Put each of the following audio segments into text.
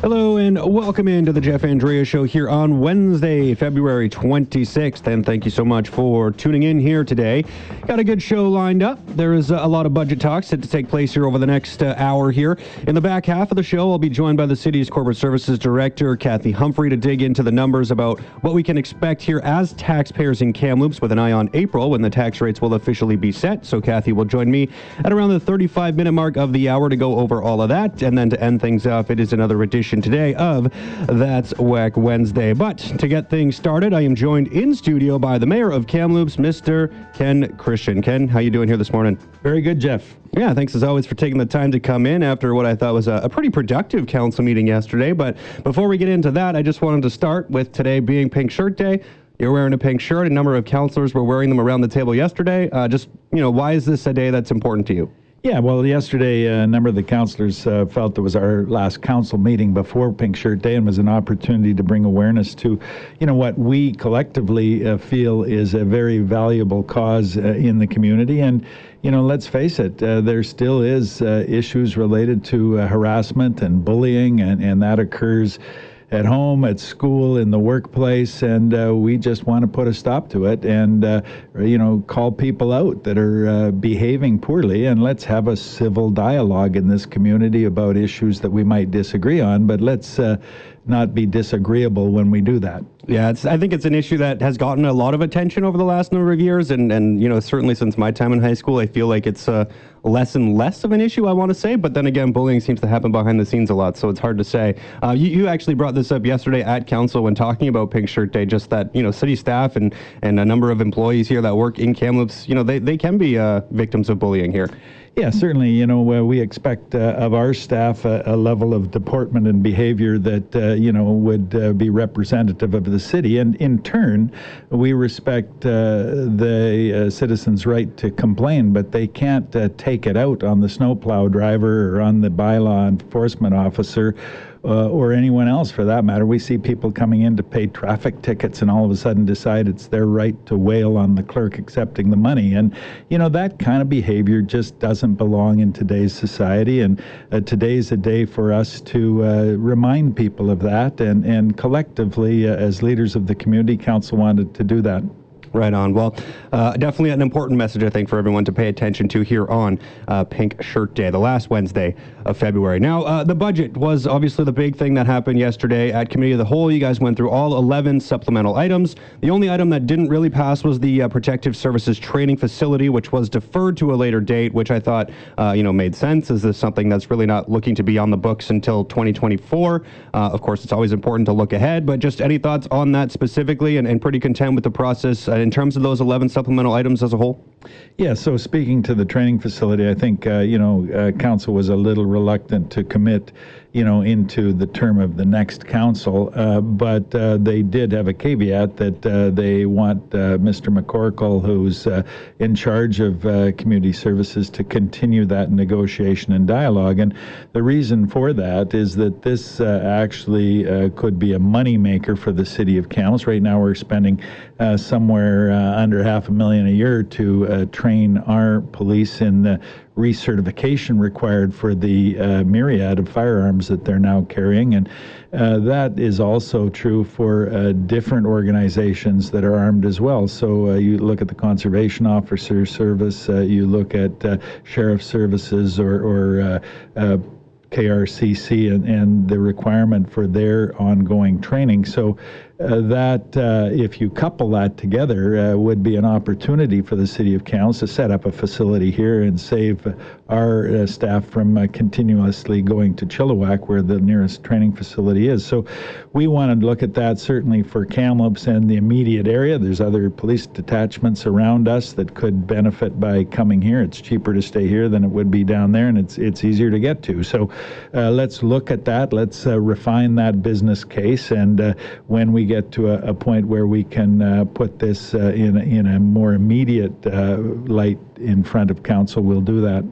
Hello and welcome into the Jeff Andrea Show here on Wednesday, February 26th. And thank you so much for tuning in here today. Got a good show lined up. There is a lot of budget talks set to take place here over the next uh, hour here. In the back half of the show, I'll be joined by the city's corporate services director, Kathy Humphrey, to dig into the numbers about what we can expect here as taxpayers in Kamloops with an eye on April when the tax rates will officially be set. So Kathy will join me at around the 35 minute mark of the hour to go over all of that. And then to end things off, it is another edition edition today of That's Whack Wednesday. But to get things started, I am joined in studio by the mayor of Kamloops, Mr. Ken Christian. Ken, how you doing here this morning? Very good, Jeff. Yeah, thanks as always for taking the time to come in after what I thought was a, a, pretty productive council meeting yesterday. But before we get into that, I just wanted to start with today being Pink Shirt Day. You're wearing a pink shirt. A number of councilors were wearing them around the table yesterday. Uh, just, you know, why is this a day that's important to you? Yeah, well, yesterday uh, a number of the councillors uh, felt it was our last council meeting before Pink Shirt Day and was an opportunity to bring awareness to, you know, what we collectively uh, feel is a very valuable cause uh, in the community. And, you know, let's face it, uh, there still is uh, issues related to harassment and bullying, and, and that occurs at home, at school, in the workplace, and uh, we just want to put a stop to it and, uh, you know, call people out that are uh, behaving poorly. And let's have a civil dialogue in this community about issues that we might disagree on, but let's uh, not be disagreeable when we do that. Yeah, I think it's an issue that has gotten a lot of attention over the last number of years, and and you know certainly since my time in high school, I feel like it's uh, less and less of an issue. I want to say, but then again, bullying seems to happen behind the scenes a lot, so it's hard to say. Uh, you, you actually brought this up yesterday at council when talking about Pink Shirt Day, just that you know city staff and and a number of employees here that work in Kamloops, you know they they can be uh, victims of bullying here. Yeah, certainly. You know, uh, we expect uh, of our staff a, a, level of deportment and behavior that, uh, you know, would uh, be representative of the city. And in turn, we respect uh, the uh, citizens' right to complain, but they can't take it out on the snowplow driver or on the bylaw enforcement officer uh, or anyone else for that matter. We see people coming in to pay traffic tickets and all of a sudden decide it's their right to wail on the clerk accepting the money. And, you know, that kind of behavior just doesn't belong in today's society. And uh, today's a day for us to uh, remind people of that. And, and collectively, uh, as leaders of the community council, wanted to do that. Right on. Well, uh, definitely an important message, I think, for everyone to pay attention to here on uh, Pink Shirt Day, the last Wednesday of February. Now, uh, the budget was obviously the big thing that happened yesterday at Committee of the Whole. You guys went through all 11 supplemental items. The only item that didn't really pass was the uh, Protective Services Training Facility, which was deferred to a later date, which I thought, uh, you know, made sense. Is this something that's really not looking to be on the books until 2024? Uh, of course, it's always important to look ahead, but just any thoughts on that specifically and, and pretty content with the process in terms of those 11 supplemental items as a whole? Yeah, so speaking to the training facility, I think, uh, you know, uh, council was a little reluctant to commit you know, into the term of the next council. Uh, but uh, they did have a caveat that uh, they want uh, Mr. McCorkell, who's uh, in charge of uh, community services, to continue that negotiation and dialogue. And the reason for that is that this actually could be a moneymaker for the city of Kamloops. Right now, we're spending somewhere under half a million a year to train our police in the recertification required for the uh, myriad of firearms that they're now carrying. And uh, that is also true for uh, different organizations that are armed as well. So uh, you look at the Conservation Officer Service, uh, you look at uh, Sheriff Services or, or KRCC and, and the requirement for their ongoing training. So uh, that, uh, if you couple that together, uh, would be an opportunity for the city of Kamloops to set up a facility here and save our uh, staff from uh, continuously going to Chilliwack, where the nearest training facility is. So we want to look at that certainly for Kamloops and the immediate area. There's other police detachments around us that could benefit by coming here. It's cheaper to stay here than it would be down there, and it's it's easier to get to. So let's look at that. Let's refine that business case, and when we get to a, a point where we can uh, put this uh, in, in a more immediate uh, light in front of council, we'll do that.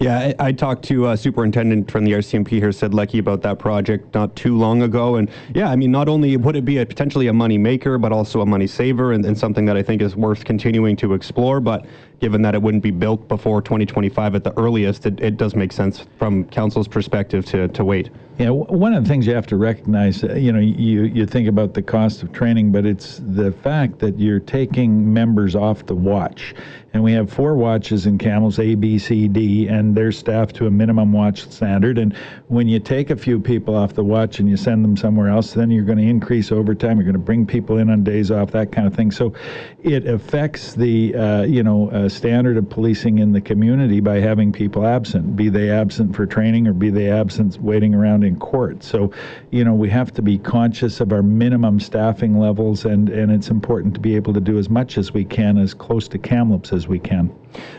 Yeah, I, I talked to a superintendent from the RCMP here, Syd Lecky, about that project not too long ago. And yeah, I mean, not only would it be a, potentially a money maker, but also a money saver and, and something that I think is worth continuing to explore. But given that it wouldn't be built before 2025 at the earliest, it, it does make sense from council's perspective to, to wait. Yeah, one of the things you have to recognize, uh, you know, you, you think about the cost of training, but it's the fact that you're taking members off the watch. And we have four watches in Kamloops, A, B, C, D, and they're staffed to a minimum watch standard. And when you take a few people off the watch and you send them somewhere else, then you're going to increase overtime. You're going to bring people in on days off, that kind of thing. So it affects the, uh, you know, uh, standard of policing in the community by having people absent, be they absent for training or be they absent waiting around in court. So, you know, we have to be conscious of our minimum staffing levels, and, and it's important to be able to do as much as we can as close to Kamloops as we can.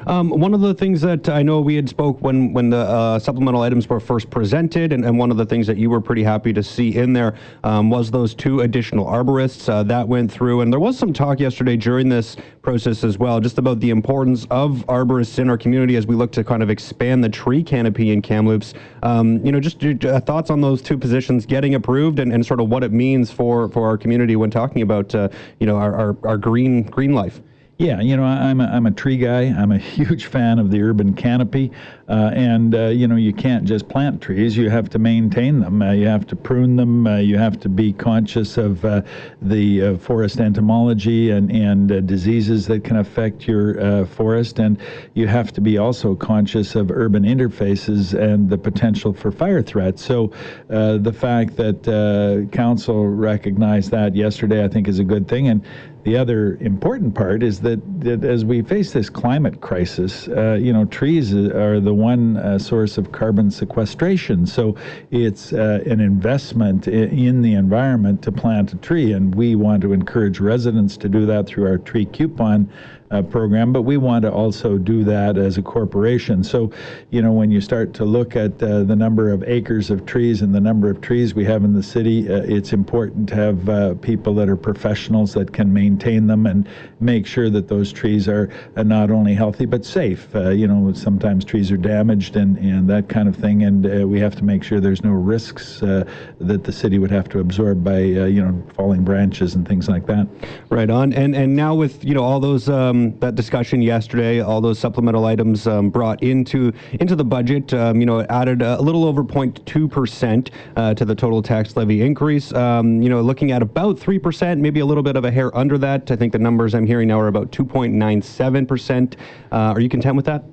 Um, one of the things that I know we had spoke when when the uh, supplemental items were first presented, and, and one of the things that you were pretty happy to see in there um, was those two additional arborists uh, that went through, and there was some talk yesterday during this process as well, just about the importance of arborists in our community as we look to kind of expand the tree canopy in Kamloops. Um, you know, just uh, thoughts on those two positions getting approved, and, and sort of what it means for for our community when talking about uh, you know our, our, our green green life. Yeah, you know, I'm a, I'm a tree guy. I'm a huge fan of the urban canopy. Uh, and, uh, you know, you can't just plant trees, you have to maintain them. Uh, you have to prune them. Uh, you have to be conscious of uh, the uh, forest entomology and, and diseases that can affect your forest. And you have to be also conscious of urban interfaces and the potential for fire threats. So the fact that council recognized that yesterday, I think, is a good thing. And the other important part is that, that as we face this climate crisis, you know, trees are the one uh, source of carbon sequestration. So it's uh, an investment in the environment to plant a tree, and we want to encourage residents to do that through our tree coupon uh, program, but we want to also do that as a corporation. So, you know, when you start to look at uh, the number of acres of trees and the number of trees we have in the city, uh, it's important to have uh, people that are professionals that can maintain them and make sure that those trees are uh, not only healthy but safe. Uh, you know, sometimes trees are damaged and, and that kind of thing, and we have to make sure there's no risks that the city would have to absorb by, you know, falling branches and things like that. Right on. And and now with you know all those. Um, that discussion yesterday, all those supplemental items um, brought into into the budget. Um, you know, it added a little over 0.2 percent uh, to the total tax levy increase. Um, you know, looking at about three percent, maybe a little bit of a hair under that. I think the numbers I'm hearing now are about 2.97 percent. Uh, are you content with that?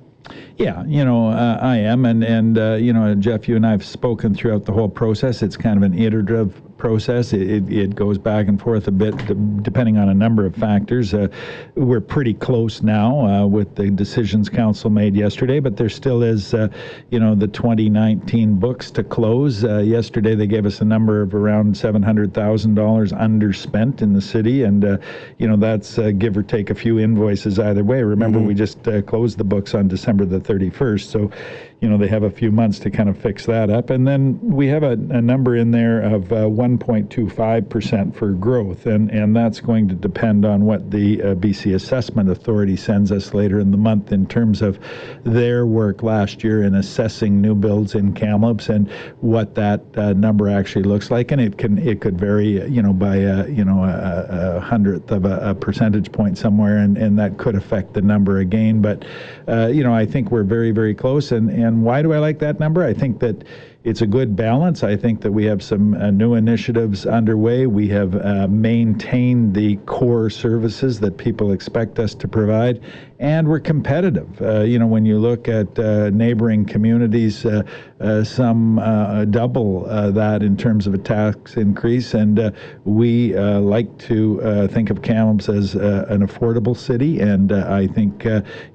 Yeah, you know, uh, I am, and and uh, you know, Jeff, you and I have spoken throughout the whole process. It's kind of an iterative process. It, it, goes back and forth a bit depending on a number of factors. Uh, we're pretty close now uh, with the decisions council made yesterday, but there still is, uh, you know, the 2019 books to close. Uh, yesterday they gave us a number of around $700,000 underspent in the city, and, uh, you know, that's uh, give or take a few invoices either way. Remember, mm-hmm. we just closed the books on December the 31st, so you know, they have a few months to kind of fix that up. And then we have a, a number in there of uh, 1.25% for growth, and, and that's going to depend on what the uh, BC Assessment Authority sends us later in the month in terms of their work last year in assessing new builds in Kamloops and what that uh, number actually looks like. And it can it could vary, you know, by a, you know a, a hundredth of a, a, percentage point somewhere, and, and that could affect the number again. But uh, you know, I think we're very very close, and and and why do I like that number? I think that it's a good balance. I think that we have some uh, new initiatives underway. We have uh, maintained the core services that people expect us to provide, and we're competitive. Uh, you know, when you look at uh, neighboring communities, uh, uh, some double that in terms of a tax increase, and we like to think of Kamloops as an affordable city. And I think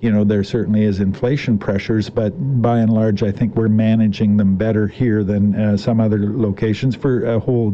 you know there certainly is inflation pressures, but by and large, I think we're managing them better here than uh, some other locations for a whole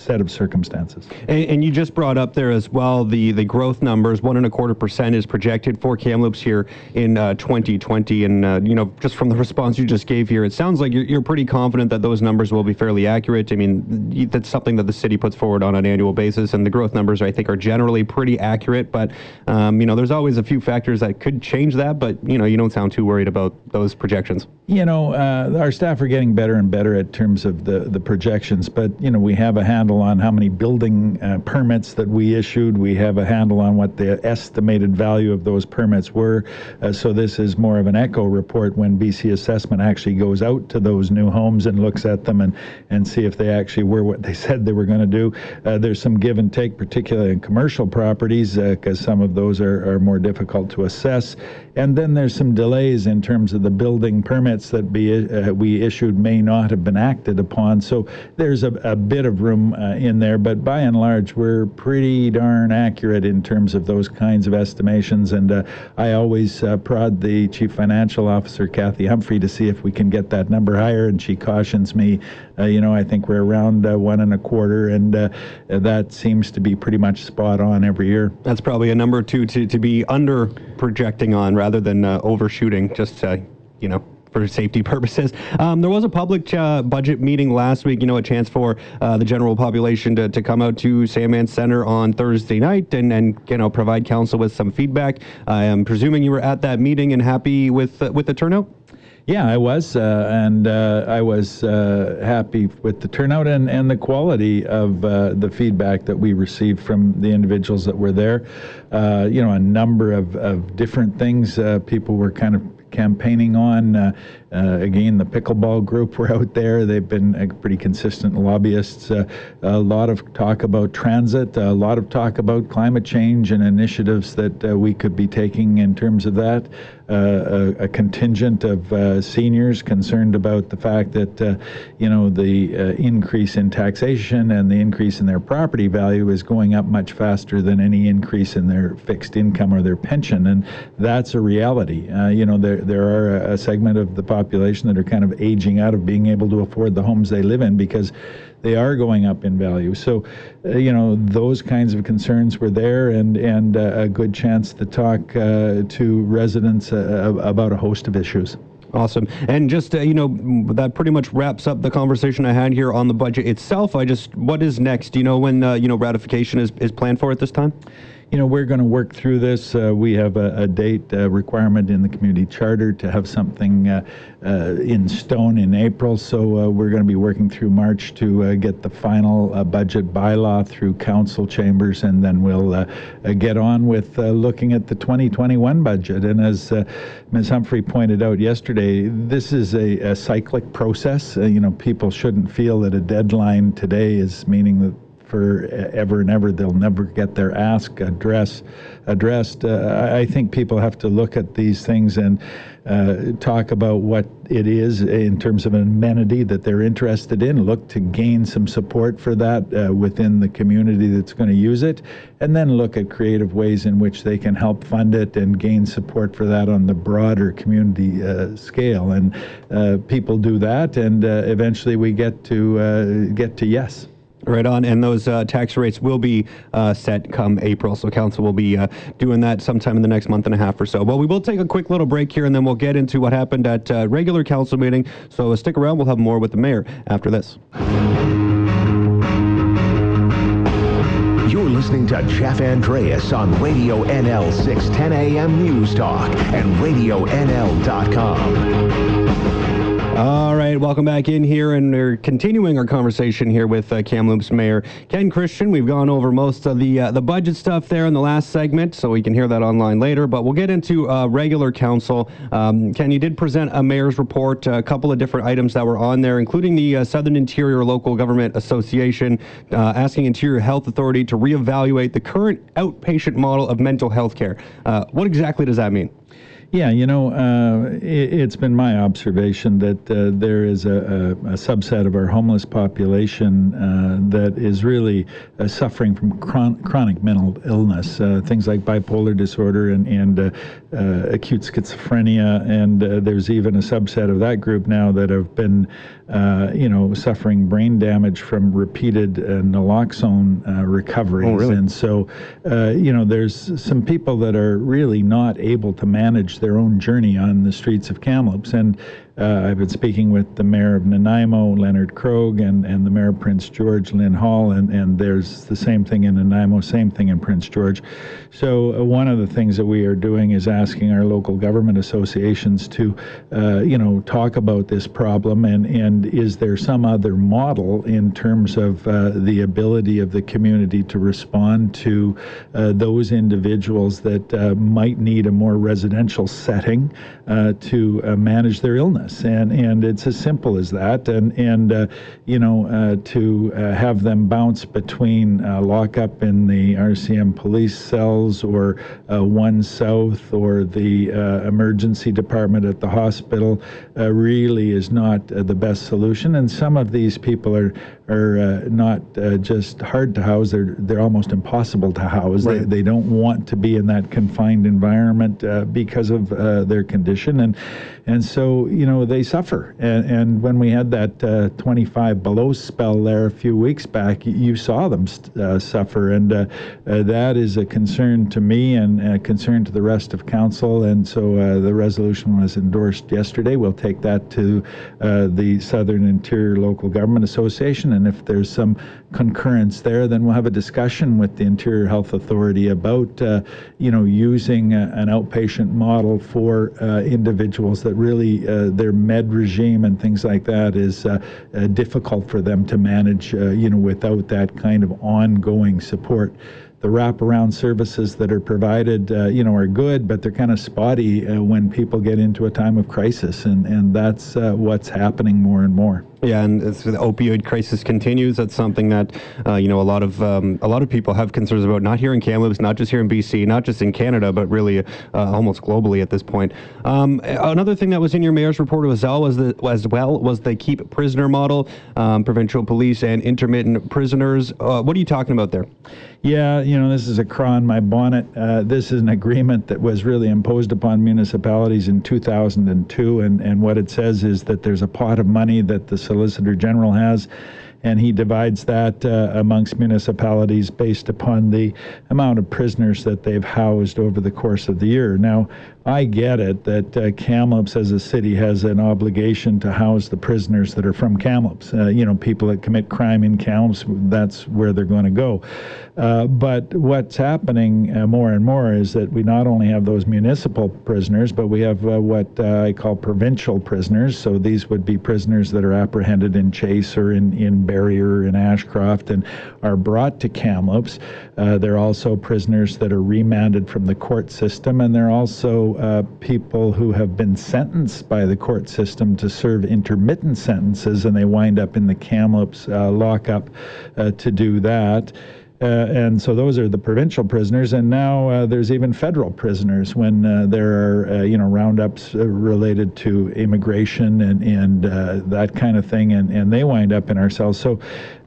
set of circumstances. And, and, you just brought up there as well the, the growth numbers. One and a quarter percent is projected for Kamloops here in uh, 2020. And, uh, you know, just from the response you just gave here, it sounds like you're, you're pretty confident that those numbers will be fairly accurate. I mean, that's something that the city puts forward on an annual basis. And the growth numbers, I think, are generally pretty accurate. But, um, you know, there's always a few factors that could change that. But, you know, you don't sound too worried about those projections. You know, uh, our staff are getting better and better at terms of the, the projections. But, you know, we have a handle on how many building uh, permits that we issued. We have a handle on what the estimated value of those permits were. Uh, so this is more of an echo report when BC Assessment actually goes out to those new homes and looks at them and, and see if they actually were what they said they were going to do. Uh, there's some give and take, particularly in commercial properties, because uh, some of those are, are more difficult to assess. And then there's some delays in terms of the building permits that be, uh, we issued may not have been acted upon. So there's a, a bit of room uh, in there, but by and large, we're pretty darn accurate in terms of those kinds of estimations. And uh, I always uh, prod the chief financial officer, Kathy Humphrey, to see if we can get that number higher. And she cautions me, uh, you know, I think we're around uh, one and a quarter, and that seems to be pretty much spot on every year. That's probably a number to, to, to be under projecting on rather than uh, overshooting, just uh, you know for safety purposes. Um, there was a public uh, budget meeting last week, you know, a chance for uh, the general population to, to come out to Sandman Center on Thursday night and, and, you know, provide council with some feedback. I am presuming you were at that meeting and happy with, uh, with the turnout? Yeah, I was, uh, and uh, I was uh, happy with the turnout and, and the quality of uh, the feedback that we received from the individuals that were there. Uh, you know, a number of, of different things uh, people were kind of campaigning on. Uh, Uh, uh, again, the pickleball group were out there. They've been uh, pretty consistent lobbyists. Uh, a lot of talk about transit, a lot of talk about climate change and initiatives that uh, we could be taking in terms of that. Uh, a, a, contingent of seniors concerned about the fact that, you know, the increase in taxation and the increase in their property value is going up much faster than any increase in their fixed income or their pension, and that's a reality. you know, there there are a, a segment of the population population that are kind of aging out of being able to afford the homes they live in because they are going up in value. So, uh, you know, those kinds of concerns were there, and and uh, a good chance to talk uh, to residents uh, about a host of issues. Awesome. And just, uh, you know, that pretty much wraps up the conversation I had here on the budget itself. I just, what is next? You know when, uh, you know, ratification is, is planned for at this time? You know, we're going to work through this. Uh, we have a, a date uh, requirement in the community charter to have something uh, uh in stone in April. So uh, we're going to be working through March to uh, get the final budget bylaw through council chambers, and then we'll get on with looking at the 2021 budget. And as Ms. Humphrey pointed out yesterday, this is a, a cyclic process. you know, people shouldn't feel that a deadline today is meaning that forever and ever. They'll never get their ask address addressed. Uh, I think people have to look at these things and uh, talk about what it is in terms of an amenity that they're interested in. Look to gain some support for that uh, within the community that's going to use it, and then look at creative ways in which they can help fund it and gain support for that on the broader community uh, scale. And uh, people do that, and uh, eventually we get to get to yes. Right on, and those uh, tax rates will be uh, set come April. So council will be uh, doing that sometime in the next month and a half or so. Well, we will take a quick little break here, and then we'll get into what happened at uh, regular council meeting. So stick around. We'll have more with the mayor after this. You're listening to Jeff Andreas on Radio NL 610 AM News Talk and RadioNL.com. All right, welcome back in here, and we're continuing our conversation here with uh, Kamloops Mayor Ken Christian. We've gone over most of the uh, the budget stuff there in the last segment, so we can hear that online later. But we'll get into uh, regular council. Um, Ken, you did present a mayor's report, a couple of different items that were on there, including the uh, Southern Interior Local Government Association uh, asking Interior Health Authority to reevaluate the current outpatient model of mental health care. Uh, what exactly does that mean? Yeah, you know, uh, it, has been my observation that uh, there is a, a, a, subset of our homeless population uh, that is really uh, suffering from chron- chronic mental illness, uh, things like bipolar disorder and, and uh, acute schizophrenia. And there's even a subset of that group now that have been, Uh, you know, suffering brain damage from repeated uh, naloxone uh, recoveries. Oh, really? And so, you know, there's some people that are really not able to manage their own journey on the streets of Kamloops. And uh, I've been speaking with the mayor of Nanaimo, Leonard Krog, and, and the mayor of Prince George, Lyn Hall, and, and there's the same thing in Nanaimo, same thing in Prince George. So uh, one of the things that we are doing is asking our local government associations to, uh, you know, talk about this problem, and, and is there some other model in terms of uh, the ability of the community to respond to uh, those individuals that uh, might need a more residential setting to manage their illness? And and it's as simple as that. And and uh, you know uh, to uh, have them bounce between uh, lockup in the RCM police cells or uh, one south or the uh, emergency department at the hospital really is not the best solution. And some of these people are are uh, not uh, just hard to house; they're they're almost impossible to house. Right. They, they don't want to be in that confined environment uh, because of uh, their condition, and and so you know they suffer. And, and when we had that uh, 25 below spell there a few weeks back, you saw them uh, suffer, and that is a concern to me and a concern to the rest of council. And so the resolution was endorsed yesterday. We'll take that to the Southern Interior Local Government Association and if there's some concurrence there, then we'll have a discussion with the Interior Health Authority about, uh, you know, using a, an outpatient model for uh, individuals that really uh, their med regime and things like that is uh, uh, difficult for them to manage, uh, you know, without that kind of ongoing support the wraparound services that are provided, uh, you know, are good, but they're kind of spotty uh, when people get into a time of crisis, and and that's uh, what's happening more and more. Yeah, and as the opioid crisis continues, that's something that uh, you know a lot of um, a lot of people have concerns about. Not here in Kamloops, not just here in BC, not just in Canada, but really uh, almost globally at this point. Um, another thing that was in your mayor's report as well was the as well was the keep prisoner model, um, provincial police and intermittent prisoners. Uh, what are you talking about there? Yeah, you know, this is a craw in my bonnet. Uh, this is an agreement that was really imposed upon municipalities in 2002, and, and what it says is that there's a pot of money that the Solicitor General has and he divides that uh, amongst municipalities based upon the amount of prisoners that they've housed over the course of the year. Now, I get it that uh, Kamloops as a city has an obligation to house the prisoners that are from Kamloops. Uh, you know, people that commit crime in Kamloops, that's where they're going to go. Uh, but what's happening uh, more and more is that we not only have those municipal prisoners, but we have uh, what uh, I call provincial prisoners. So these would be prisoners that are apprehended in Chase or in, in Barriere or in Ashcroft and are brought to Kamloops. they're also prisoners that are remanded from the court system, and they're also uh, people who have been sentenced by the court system to serve intermittent sentences, and they wind up in the Kamloops uh, lockup uh, to do that. Uh, and so those are the provincial prisoners, and now uh, there's even federal prisoners when uh, there are, uh, you know, roundups uh, related to immigration and and that kind of thing, and, and they wind up in our cells. So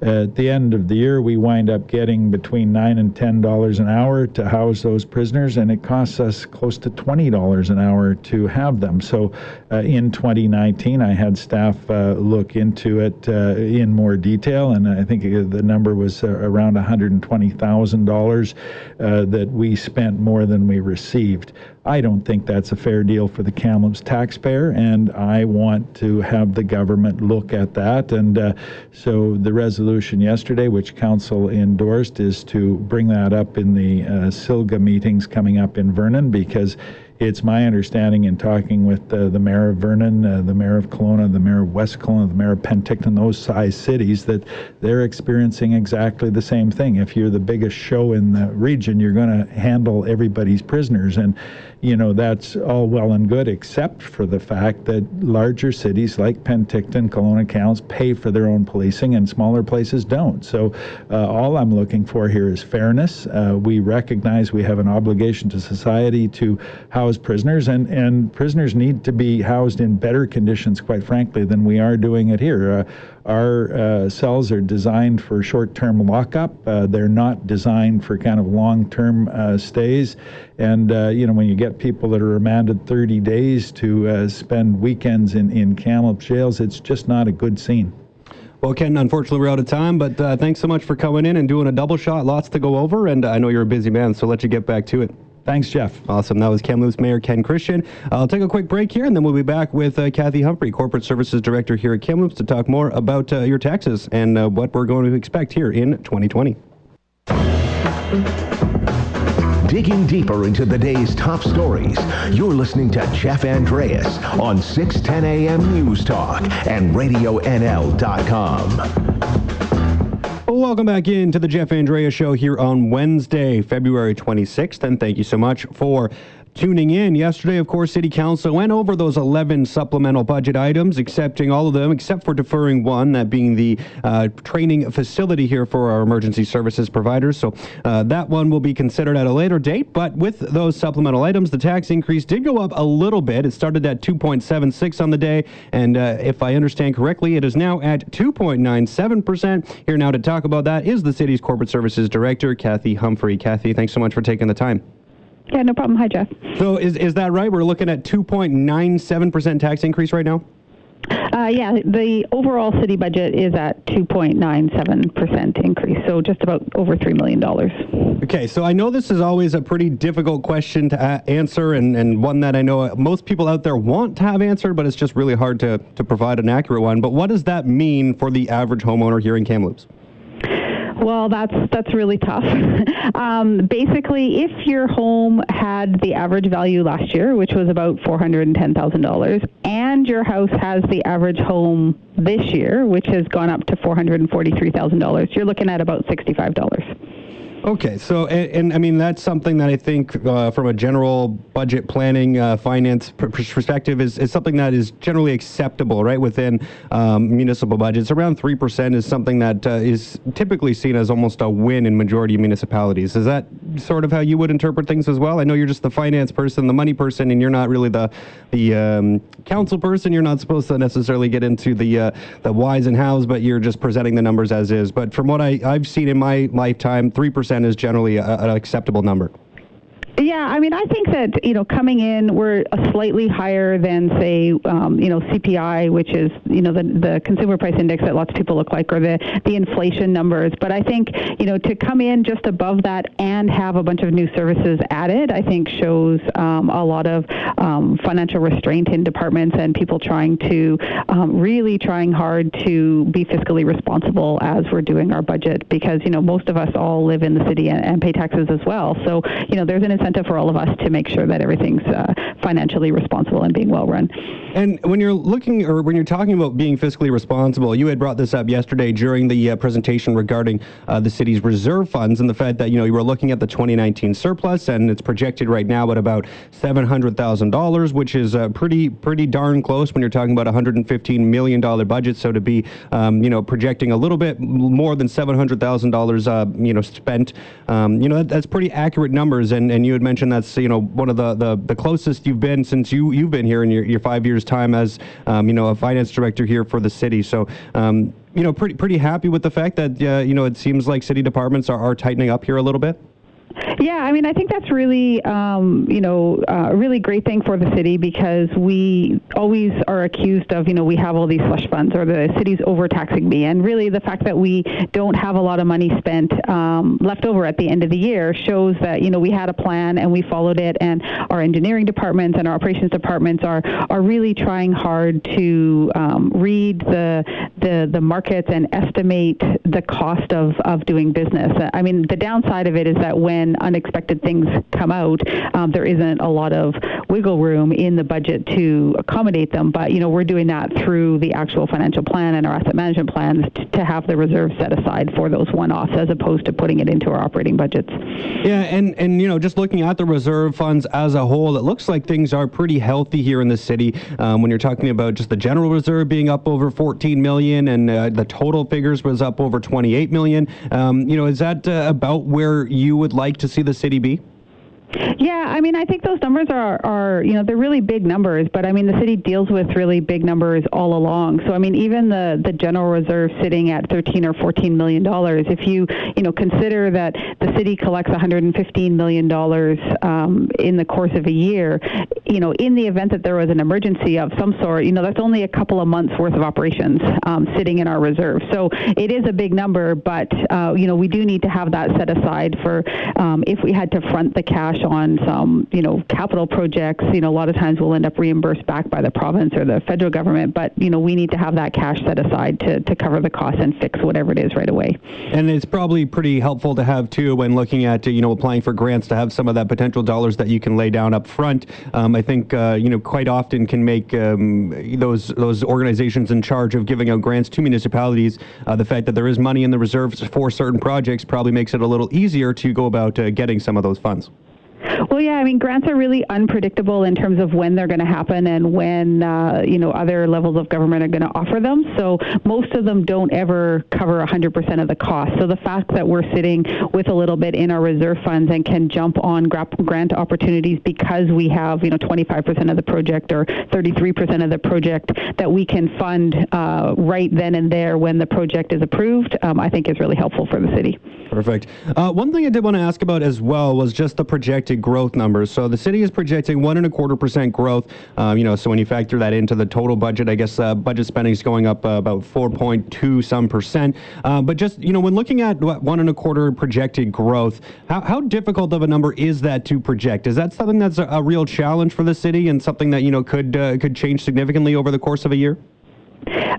at the end of the year, we wind up getting between nine and ten dollars an hour to house those prisoners, and it costs us close to twenty dollars an hour to have them. So uh, in 2019, I had staff uh, look into it uh, in more detail, and I think the number was around 100. $120,000 uh, that we spent more than we received. I don't think that's a fair deal for the Kamloops taxpayer, and I want to have the government look at that. And uh, so the resolution yesterday, which council endorsed, is to bring that up in the uh, SILGA meetings coming up in Vernon because it's my understanding in talking with uh, the mayor of Vernon, uh, the mayor of Kelowna, the mayor of West Kelowna, the mayor of Penticton, those size cities, that they're experiencing exactly the same thing. If you're the biggest show in the region, you're going to handle everybody's prisoners. And you know, that's all well and good, except for the fact that larger cities like Penticton, Kelowna Counts pay for their own policing and smaller places don't. So uh, all I'm looking for here is fairness. Uh, we recognize we have an obligation to society to house house prisoners, and, and prisoners need to be housed in better conditions, quite frankly, than we are doing it here. Uh, our uh, cells are designed for short-term lockup. Uh, they're not designed for kind of long-term uh, stays. And uh, you know, when you get people that are remanded 30 days to uh, spend weekends in in Kamloops jails, it's just not a good scene. Well, Ken, unfortunately, we're out of time, but uh, thanks so much for coming in and doing a double shot. Lots to go over, and I know you're a busy man, so I'll let you get back to it. Thanks, Jeff. Awesome. That was Kamloops Mayor Ken Christian. I'll take a quick break here, and then we'll be back with uh, Kathy Humphrey, Corporate Services Director here at Kamloops, to talk more about uh, your taxes and uh, what we're going to expect here in 2020. Digging deeper into the day's top stories, you're listening to Jeff Andreas on 610 AM News Talk and RadioNL.com. Welcome back in to the Jeff Andrea Show here on Wednesday, February 26th, and thank you so much for tuning in. Yesterday, of course, City Council went over those 11 supplemental budget items, accepting all of them except for deferring one, that being the uh, training facility here for our emergency services providers. So uh, that one will be considered at a later date. But with those supplemental items, the tax increase did go up a little bit. It started at 2.76 on the day, and uh, if I understand correctly, it is now at 2.97%. Here now to talk about that is the city's corporate services director, Kathy Humphrey. Kathy, thanks so much for taking the time. Yeah, no problem. Hi, Jeff. So is, is that right? We're looking at 2.97% tax increase right now? Uh, yeah, the overall city budget is at 2.97% increase, so just about over $3 million. Okay, so I know this is always a pretty difficult question to a- answer and, and one that I know most people out there want to have answered, but it's just really hard to, to provide an accurate one. But what does that mean for the average homeowner here in Kamloops? Well, that's that's really tough. um, basically, if your home had the average value last year, which was about four hundred and ten thousand dollars, and your house has the average home this year, which has gone up to four hundred and forty-three thousand dollars, you're looking at about sixty-five dollars. Okay, so and, and, I mean that's something that I think uh, from a general budget planning, uh, finance pr- perspective is, is something that is generally acceptable, right? Within um, municipal budgets, around three percent is something that uh, is typically seen as almost a win in majority of municipalities. Is that sort of how you would interpret things as well? I know you're just the finance person, the money person, and you're not really the the um, council person. You're not supposed to necessarily get into the uh, the whys and hows, but you're just presenting the numbers as is. But from what I, I've seen in my lifetime, three percent percent is generally a, an acceptable number. Yeah, I mean, I think that you know, coming in, we're a slightly higher than say, um, you know, CPI, which is you know the the consumer price index that lots of people look like, or the the inflation numbers. But I think you know to come in just above that and have a bunch of new services added, I think shows um, a lot of um, financial restraint in departments and people trying to um, really trying hard to be fiscally responsible as we're doing our budget, because you know most of us all live in the city and, and pay taxes as well. So you know there's an incentive for all of us to make sure that everything's uh, financially responsible and being well run. And when you're looking or when you're talking about being fiscally responsible, you had brought this up yesterday during the uh, presentation regarding uh, the city's reserve funds and the fact that you know you were looking at the 2019 surplus and it's projected right now at about seven hundred thousand dollars, which is uh, pretty pretty darn close when you're talking about a 115 million dollar budget. So to be um, you know projecting a little bit more than seven hundred thousand dollars uh, you know spent, um, you know that, that's pretty accurate numbers. And and you had mentioned that's you know one of the, the, the closest you've been since you you've been here in your, your five years time as um, you know a finance director here for the city. So um, you know pretty pretty happy with the fact that uh, you know it seems like city departments are, are tightening up here a little bit. Yeah, I mean, I think that's really, um, you know, uh, a really great thing for the city because we always are accused of, you know, we have all these slush funds or the city's overtaxing me. And really, the fact that we don't have a lot of money spent um, left over at the end of the year shows that, you know, we had a plan and we followed it. And our engineering departments and our operations departments are are really trying hard to um, read the, the the markets and estimate the cost of of doing business. I mean, the downside of it is that when when unexpected things come out, um, there isn't a lot of wiggle room in the budget to accommodate them. But you know, we're doing that through the actual financial plan and our asset management plans to, to have the reserve set aside for those one-offs, as opposed to putting it into our operating budgets. Yeah, and and you know, just looking at the reserve funds as a whole, it looks like things are pretty healthy here in the city. Um, when you're talking about just the general reserve being up over 14 million, and uh, the total figures was up over 28 million. Um, you know, is that uh, about where you would like? Like to see the city be? Yeah, I mean, I think those numbers are, are, you know, they're really big numbers, but I mean, the city deals with really big numbers all along. So, I mean, even the, the general reserve sitting at 13 or 14 million dollars, if you, you know, consider that the city collects 115 million dollars um, in the course of a year, you know, in the event that there was an emergency of some sort, you know, that's only a couple of months worth of operations um, sitting in our reserve. So it is a big number, but, uh, you know, we do need to have that set aside for um, if we had to front the cash on some, you know, capital projects, you know, a lot of times we'll end up reimbursed back by the province or the federal government, but, you know, we need to have that cash set aside to, to cover the costs and fix whatever it is right away. And it's probably pretty helpful to have too when looking at, you know, applying for grants to have some of that potential dollars that you can lay down up front. Um, I think, uh, you know, quite often can make um, those those organizations in charge of giving out grants to municipalities, uh, the fact that there is money in the reserves for certain projects probably makes it a little easier to go about uh, getting some of those funds. Well, yeah, I mean, grants are really unpredictable in terms of when they're going to happen and when, uh, you know, other levels of government are going to offer them. So most of them don't ever cover 100% of the cost. So the fact that we're sitting with a little bit in our reserve funds and can jump on grant opportunities because we have, you know, 25% of the project or 33% of the project that we can fund uh, right then and there when the project is approved, um, I think is really helpful for the city. Perfect. Uh, one thing I did want to ask about as well was just the projected growth numbers. So the city is projecting one and a quarter percent growth. Um, you know, so when you factor that into the total budget, I guess uh, budget spending is going up uh, about 4.2 some percent. Uh, but just you know, when looking at one and a quarter projected growth, how, how difficult of a number is that to project? Is that something that's a, a real challenge for the city and something that you know could uh, could change significantly over the course of a year?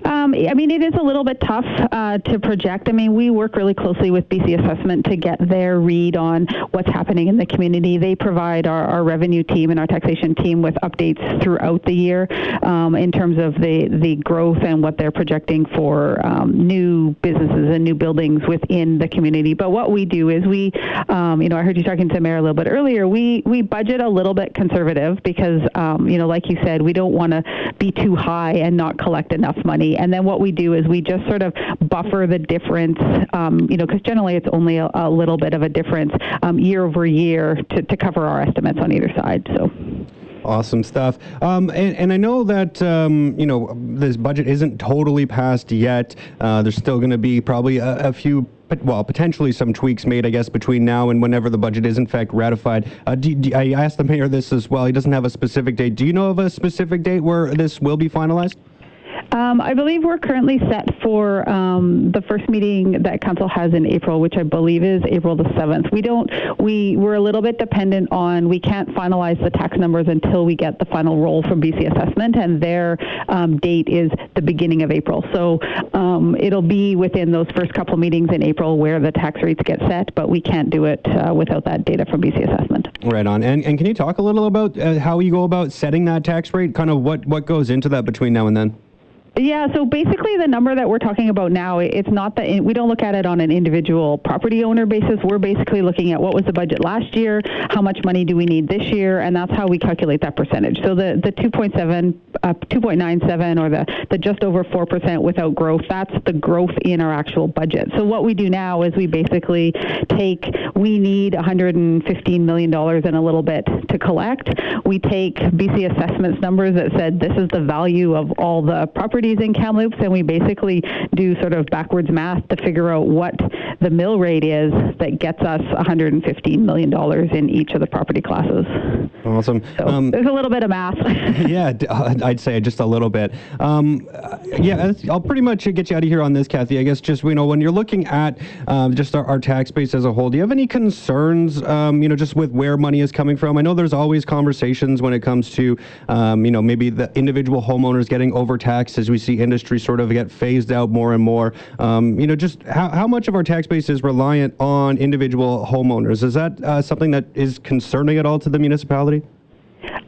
Um, I mean, it is a little bit tough uh, to project. I mean, we work really closely with BC Assessment to get their read on what's happening in the community. They provide our, our revenue team and our taxation team with updates throughout the year um, in terms of the, the growth and what they're projecting for um, new businesses and new buildings within the community. But what we do is we, um, you know, I heard you talking to Mayor a little bit earlier. We we budget a little bit conservative because, um, you know, like you said, we don't want to be too high and not collect enough money. And then what we do is we just sort of buffer the difference, um, you know, because generally it's only a, a, little bit of a difference um, year over year to, to cover our estimates on either side. So. Awesome stuff. Um, and, and, I know that, um, you know, this budget isn't totally passed yet. Uh, there's still going to be probably a, a, few, well, potentially some tweaks made, I guess, between now and whenever the budget is in fact ratified. Uh, do, do, I asked the mayor this as well. He doesn't have a specific date. Do you know of a specific date where this will be finalized? Um, I believe we're currently set for um, the first meeting that council has in April, which I believe is April the 7th. We don't, we, we're a little bit dependent on, we can't finalize the tax numbers until we get the final roll from BC Assessment, and their um, date is the beginning of April. So um, it'll be within those first couple meetings in April where the tax rates get set, but we can't do it uh, without that data from BC Assessment. Right on. And, and can you talk a little about uh, how you go about setting that tax rate? Kind of what, what goes into that between now and then? Yeah, so basically the number that we're talking about now, it's not that we don't look at it on an individual property owner basis. We're basically looking at what was the budget last year, how much money do we need this year, and that's how we calculate that percentage. So the, the 2.7, uh, 2.97 or the, the just over 4% without growth, that's the growth in our actual budget. So what we do now is we basically take, we need $115 million and a little bit to collect. We take BC Assessments numbers that said this is the value of all the property properties in Kamloops, and we basically do sort of backwards math to figure out what the mill rate is that gets us $115 million in each of the property classes. Awesome. So um, there's a little bit of math. yeah, uh, I'd say just a little bit. Um, yeah, I'll pretty much get you out of here on this, Kathy. I guess just, you know, when you're looking at um, just our, our, tax base as a whole, do you have any concerns, um, you know, just with where money is coming from? I know there's always conversations when it comes to, um, you know, maybe the individual homeowners getting overtaxed as we see industry sort of get phased out more and more. Um, you know, just how, how much of our tax base is reliant on individual homeowners? Is that uh, something that is concerning at all to the municipality?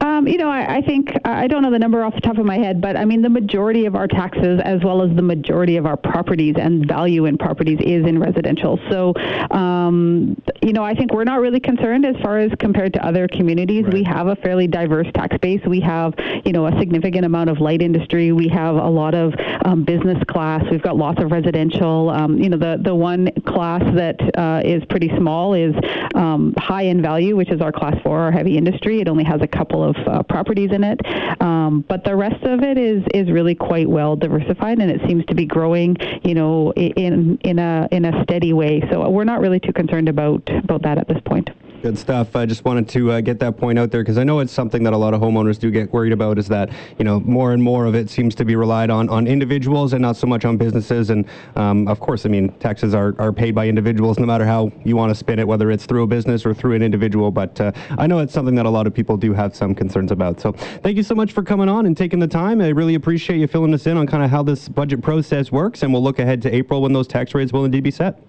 Um, you know, I, I think I don't know the number off the top of my head, but I mean the majority of our taxes, as well as the majority of our properties and value in properties, is in residential. So, um, you know, I think we're not really concerned as far as compared to other communities. Right. We have a fairly diverse tax base. We have, you know, a significant amount of light industry. We have a lot of um, business class. We've got lots of residential. Um, you know, the the one class that uh, is pretty small is um, high in value, which is our class four, our heavy industry. It only has a couple of uh, properties in it, um, but the rest of it is is really quite well diversified, and it seems to be growing. You know, in in a in a steady way. So we're not really too concerned about about that at this point. Good stuff. I just wanted to uh, get that point out there because I know it's something that a lot of homeowners do get worried about is that, you know, more and more of it seems to be relied on on individuals and not so much on businesses. And um, of course, I mean, taxes are, are paid by individuals no matter how you want to spin it, whether it's through a business or through an individual. But uh, I know it's something that a lot of people do have some concerns about. So thank you so much for coming on and taking the time. I really appreciate you filling us in on kind of how this budget process works. And we'll look ahead to April when those tax rates will indeed be set.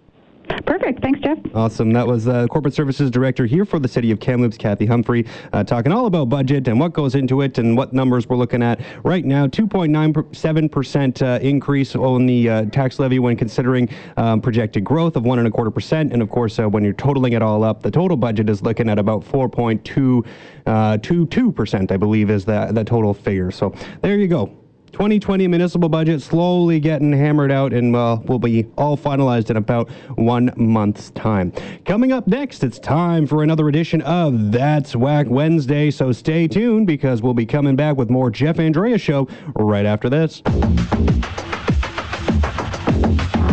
Perfect. Thanks, Jeff. Awesome. That was uh, Corporate Services Director here for the City of Kamloops, Kathy Humphrey, uh, talking all about budget and what goes into it and what numbers we're looking at right now. 2.97% uh, increase on the uh, tax levy when considering um, projected growth of one and a quarter percent. And of course, uh, when you're totaling it all up, the total budget is looking at about 4.22 percent, I believe, is the the total figure. So there you go. 2020 municipal budget slowly getting hammered out and uh, will be all finalized in about one month's time. Coming up next, it's time for another edition of That's Whack Wednesday. So stay tuned because we'll be coming back with more Jeff Andreas show right after this.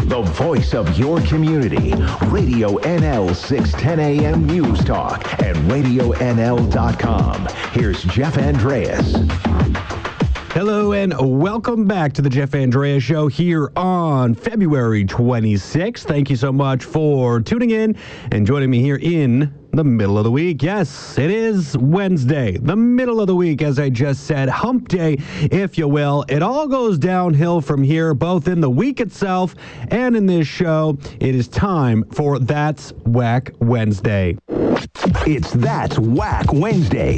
The voice of your community. Radio NL 610 AM News Talk and RadioNL.com. Here's Jeff Andreas. Hello and welcome back to the Jeff Andreas Show here on February 26th. Thank you so much for tuning in and joining me here in the middle of the week. Yes, it is Wednesday, the middle of the week, as I just said, hump day, if you will. It all goes downhill from here, both in the week itself and in this show. It is time for That's Whack Wednesday. It's That's Whack Wednesday.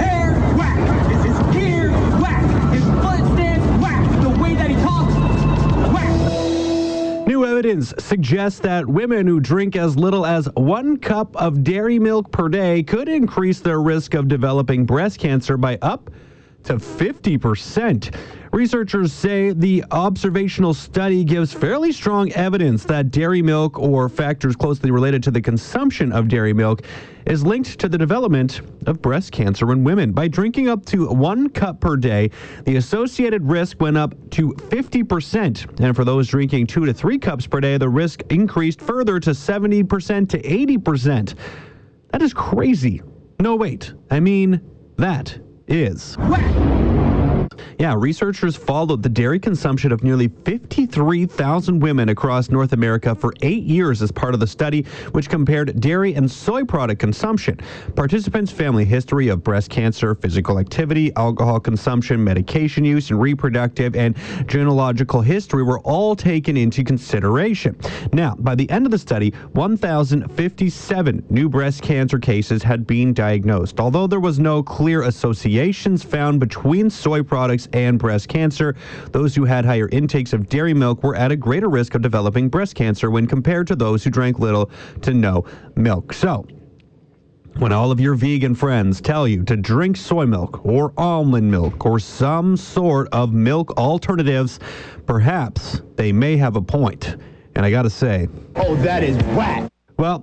Evidence suggests that women who drink as little as one cup of dairy milk per day could increase their risk of developing breast cancer by up to 50%. Researchers say the observational study gives fairly strong evidence that dairy milk or factors closely related to the consumption of dairy milk is linked to the development of breast cancer in women. By drinking up to one cup per day, the associated risk went up to 50%. And for those drinking two to three cups per day, the risk increased further to 70% to 80%. That is crazy. No, wait. I mean, that is. Yeah, researchers followed the dairy consumption of nearly 53,000 women across North America for eight years as part of the study, which compared dairy and soy product consumption. Participants' family history of breast cancer, physical activity, alcohol consumption, medication use, and reproductive and genealogical history were all taken into consideration. Now, by the end of the study, 1,057 new breast cancer cases had been diagnosed. Although there was no clear associations found between soy products and breast cancer. Those who had higher intakes of dairy milk were at a greater risk of developing breast cancer when compared to those who drank little to no milk. So, when all of your vegan friends tell you to drink soy milk or almond milk or some sort of milk alternatives, perhaps they may have a point. And I gotta say, Oh, that is whack. well,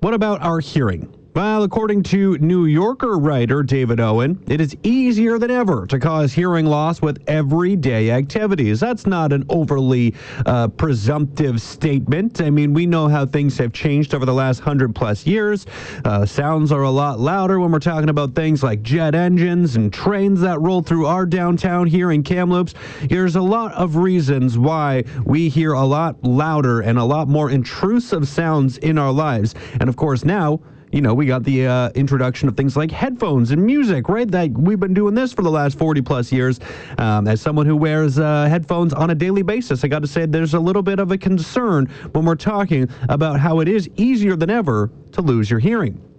what about our hearing? Well, according to New Yorker writer David Owen, it is easier than ever to cause hearing loss with everyday activities. That's not an overly uh, presumptive statement. I mean, we know how things have changed over the last hundred plus years. Uh, sounds are a lot louder when we're talking about things like jet engines and trains that roll through our downtown here in Kamloops. There's a lot of reasons why we hear a lot louder and a lot more intrusive sounds in our lives. And of course, now, you know, we got the uh, introduction of things like headphones and music, right? That we've been doing this for the last 40 plus years. Um, as someone who wears uh, headphones on a daily basis, I got to say there's a little bit of a concern when we're talking about how it is easier than ever to lose your hearing.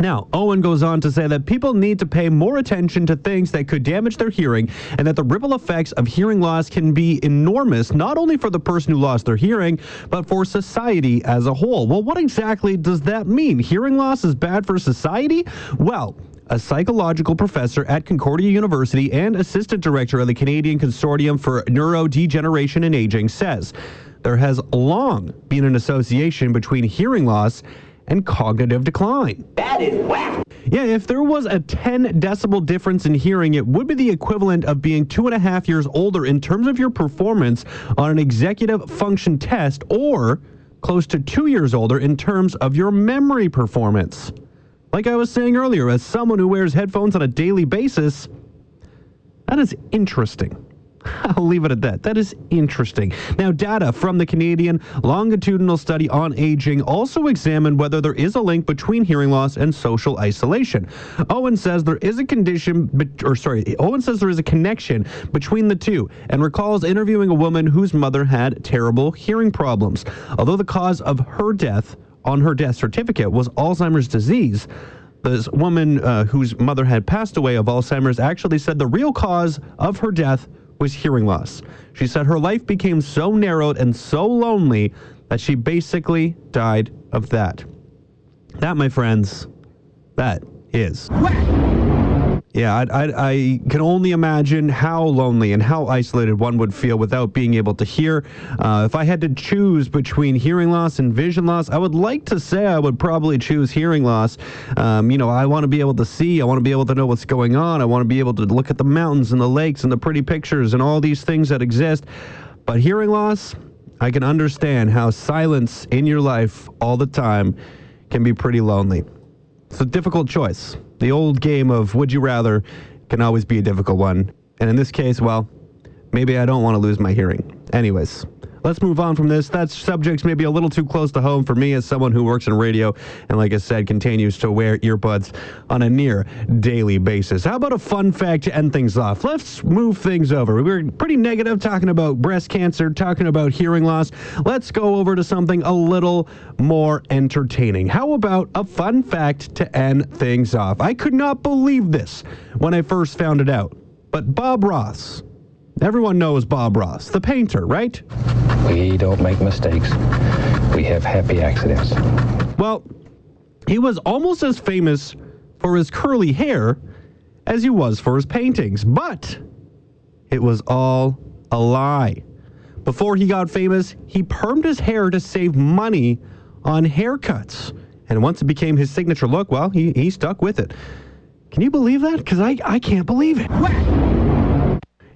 Now, Owen goes on to say that people need to pay more attention to things that could damage their hearing and that the ripple effects of hearing loss can be enormous, not only for the person who lost their hearing, but for society as a whole. Well, what exactly does that mean? Hearing loss is bad for society? Well, a psychological professor at Concordia University and assistant director of the Canadian Consortium for Neurodegeneration and Aging says there has long been an association between hearing loss and cognitive decline. That is whack. Yeah, if there was a 10 decibel difference in hearing, it would be the equivalent of being two and a half years older in terms of your performance on an executive function test or close to two years older in terms of your memory performance. Like I was saying earlier, as someone who wears headphones on a daily basis, that is interesting. I'll leave it at that. That is interesting. Now, data from the Canadian Longitudinal Study on Aging also examined whether there is a link between hearing loss and social isolation. Owen says there is a condition, or sorry, Owen says there is a connection between the two and recalls interviewing a woman whose mother had terrible hearing problems. Although the cause of her death on her death certificate was Alzheimer's disease, this woman uh, whose mother had passed away of Alzheimer's actually said the real cause of her death was hearing loss. She said her life became so narrowed and so lonely that she basically died of that. That, my friends, that is. Yeah, I, I, I, can only imagine how lonely and how isolated one would feel without being able to hear. Uh, if I had to choose between hearing loss and vision loss, I would like to say I would probably choose hearing loss. Um, you know, I want to be able to see, I want to be able to know what's going on, I want to be able to look at the mountains and the lakes and the pretty pictures and all these things that exist. But hearing loss, I can understand how silence in your life all the time can be pretty lonely. It's a difficult choice. The old game of would you rather can always be a difficult one. And in this case, well, maybe I don't want to lose my hearing. Anyways, let's move on from this. That subject's maybe a little too close to home for me as someone who works in radio and, like I said, continues to wear earbuds on a near daily basis. How about a fun fact to end things off? Let's move things over. We were pretty negative talking about breast cancer, talking about hearing loss. Let's go over to something a little more entertaining. How about a fun fact to end things off? I could not believe this when I first found it out. But Bob Ross, everyone knows Bob Ross, the painter, right? We don't make mistakes. We have happy accidents. Well, he was almost as famous for his curly hair as he was for his paintings, but it was all a lie. Before he got famous, he permed his hair to save money on haircuts. And once it became his signature look, well, he, he stuck with it. Can you believe that? Because I, I can't believe it.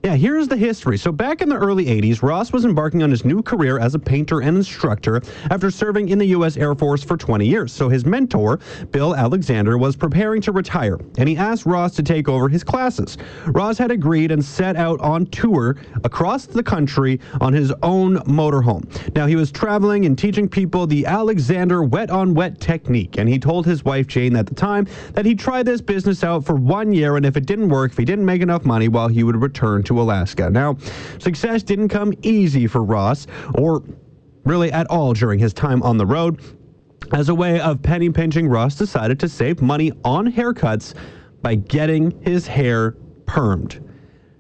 Yeah, here's the history. So, back in the early 80s, Ross was embarking on his new career as a painter and instructor after serving in the U.S. Air Force for 20 years. So, his mentor, Bill Alexander, was preparing to retire, and he asked Ross to take over his classes. Ross had agreed and set out on tour across the country on his own motorhome. Now, he was traveling and teaching people the Alexander wet on wet technique, and he told his wife, Jane, at the time that he'd try this business out for one year, and if it didn't work, if he didn't make enough money, well, he would return to Alaska. Now, success didn't come easy for Ross, or really at all during his time on the road. As a way of penny pinching, Ross decided to save money on haircuts by getting his hair permed.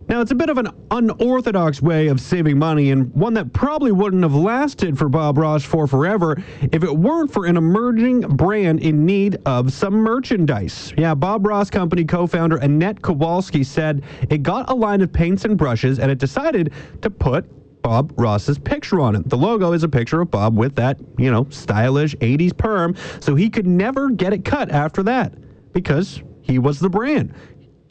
Now, it's a bit of an unorthodox way of saving money and one that probably wouldn't have lasted for Bob Ross for forever if it weren't for an emerging brand in need of some merchandise. Yeah, Bob Ross Company co founder Annette Kowalski said it got a line of paints and brushes and it decided to put Bob Ross's picture on it. The logo is a picture of Bob with that, you know, stylish 80s perm, so he could never get it cut after that because he was the brand.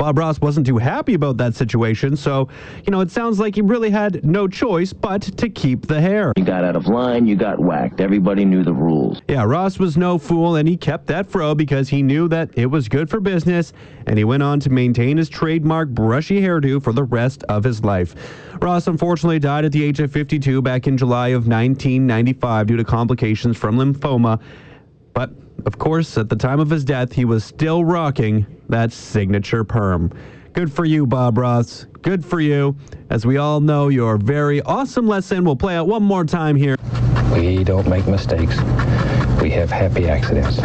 Bob Ross wasn't too happy about that situation, so, you know, it sounds like he really had no choice but to keep the hair. You got out of line, you got whacked. Everybody knew the rules. Yeah, Ross was no fool, and he kept that fro because he knew that it was good for business, and he went on to maintain his trademark brushy hairdo for the rest of his life. Ross unfortunately died at the age of 52 back in July of 1995 due to complications from lymphoma. But of course, at the time of his death, he was still rocking that signature perm. Good for you, Bob Ross. Good for you. As we all know, your very awesome lesson. We'll play out one more time here. We don't make mistakes. We have happy accidents.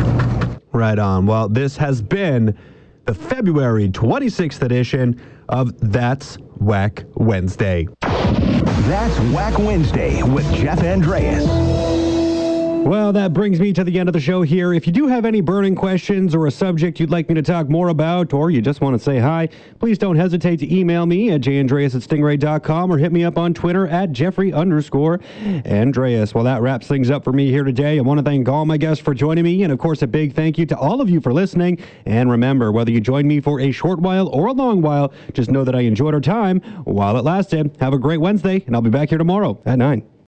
Right on. Well, this has been the February 26th edition of That's Whack Wednesday. That's Whack Wednesday with Jeff Andreas. Well, that brings me to the end of the show here. If you do have any burning questions or a subject you'd like me to talk more about, or you just want to say hi, please don't hesitate to email me at jandreas at stingray.com or hit me up on Twitter at Jeffrey underscore Andreas. Well, that wraps things up for me here today. I want to thank all my guests for joining me, and of course, a big thank you to all of you for listening. And remember, whether you join me for a short while or a long while, just know that I enjoyed our time while it lasted. Have a great Wednesday, and I'll be back here tomorrow at 9.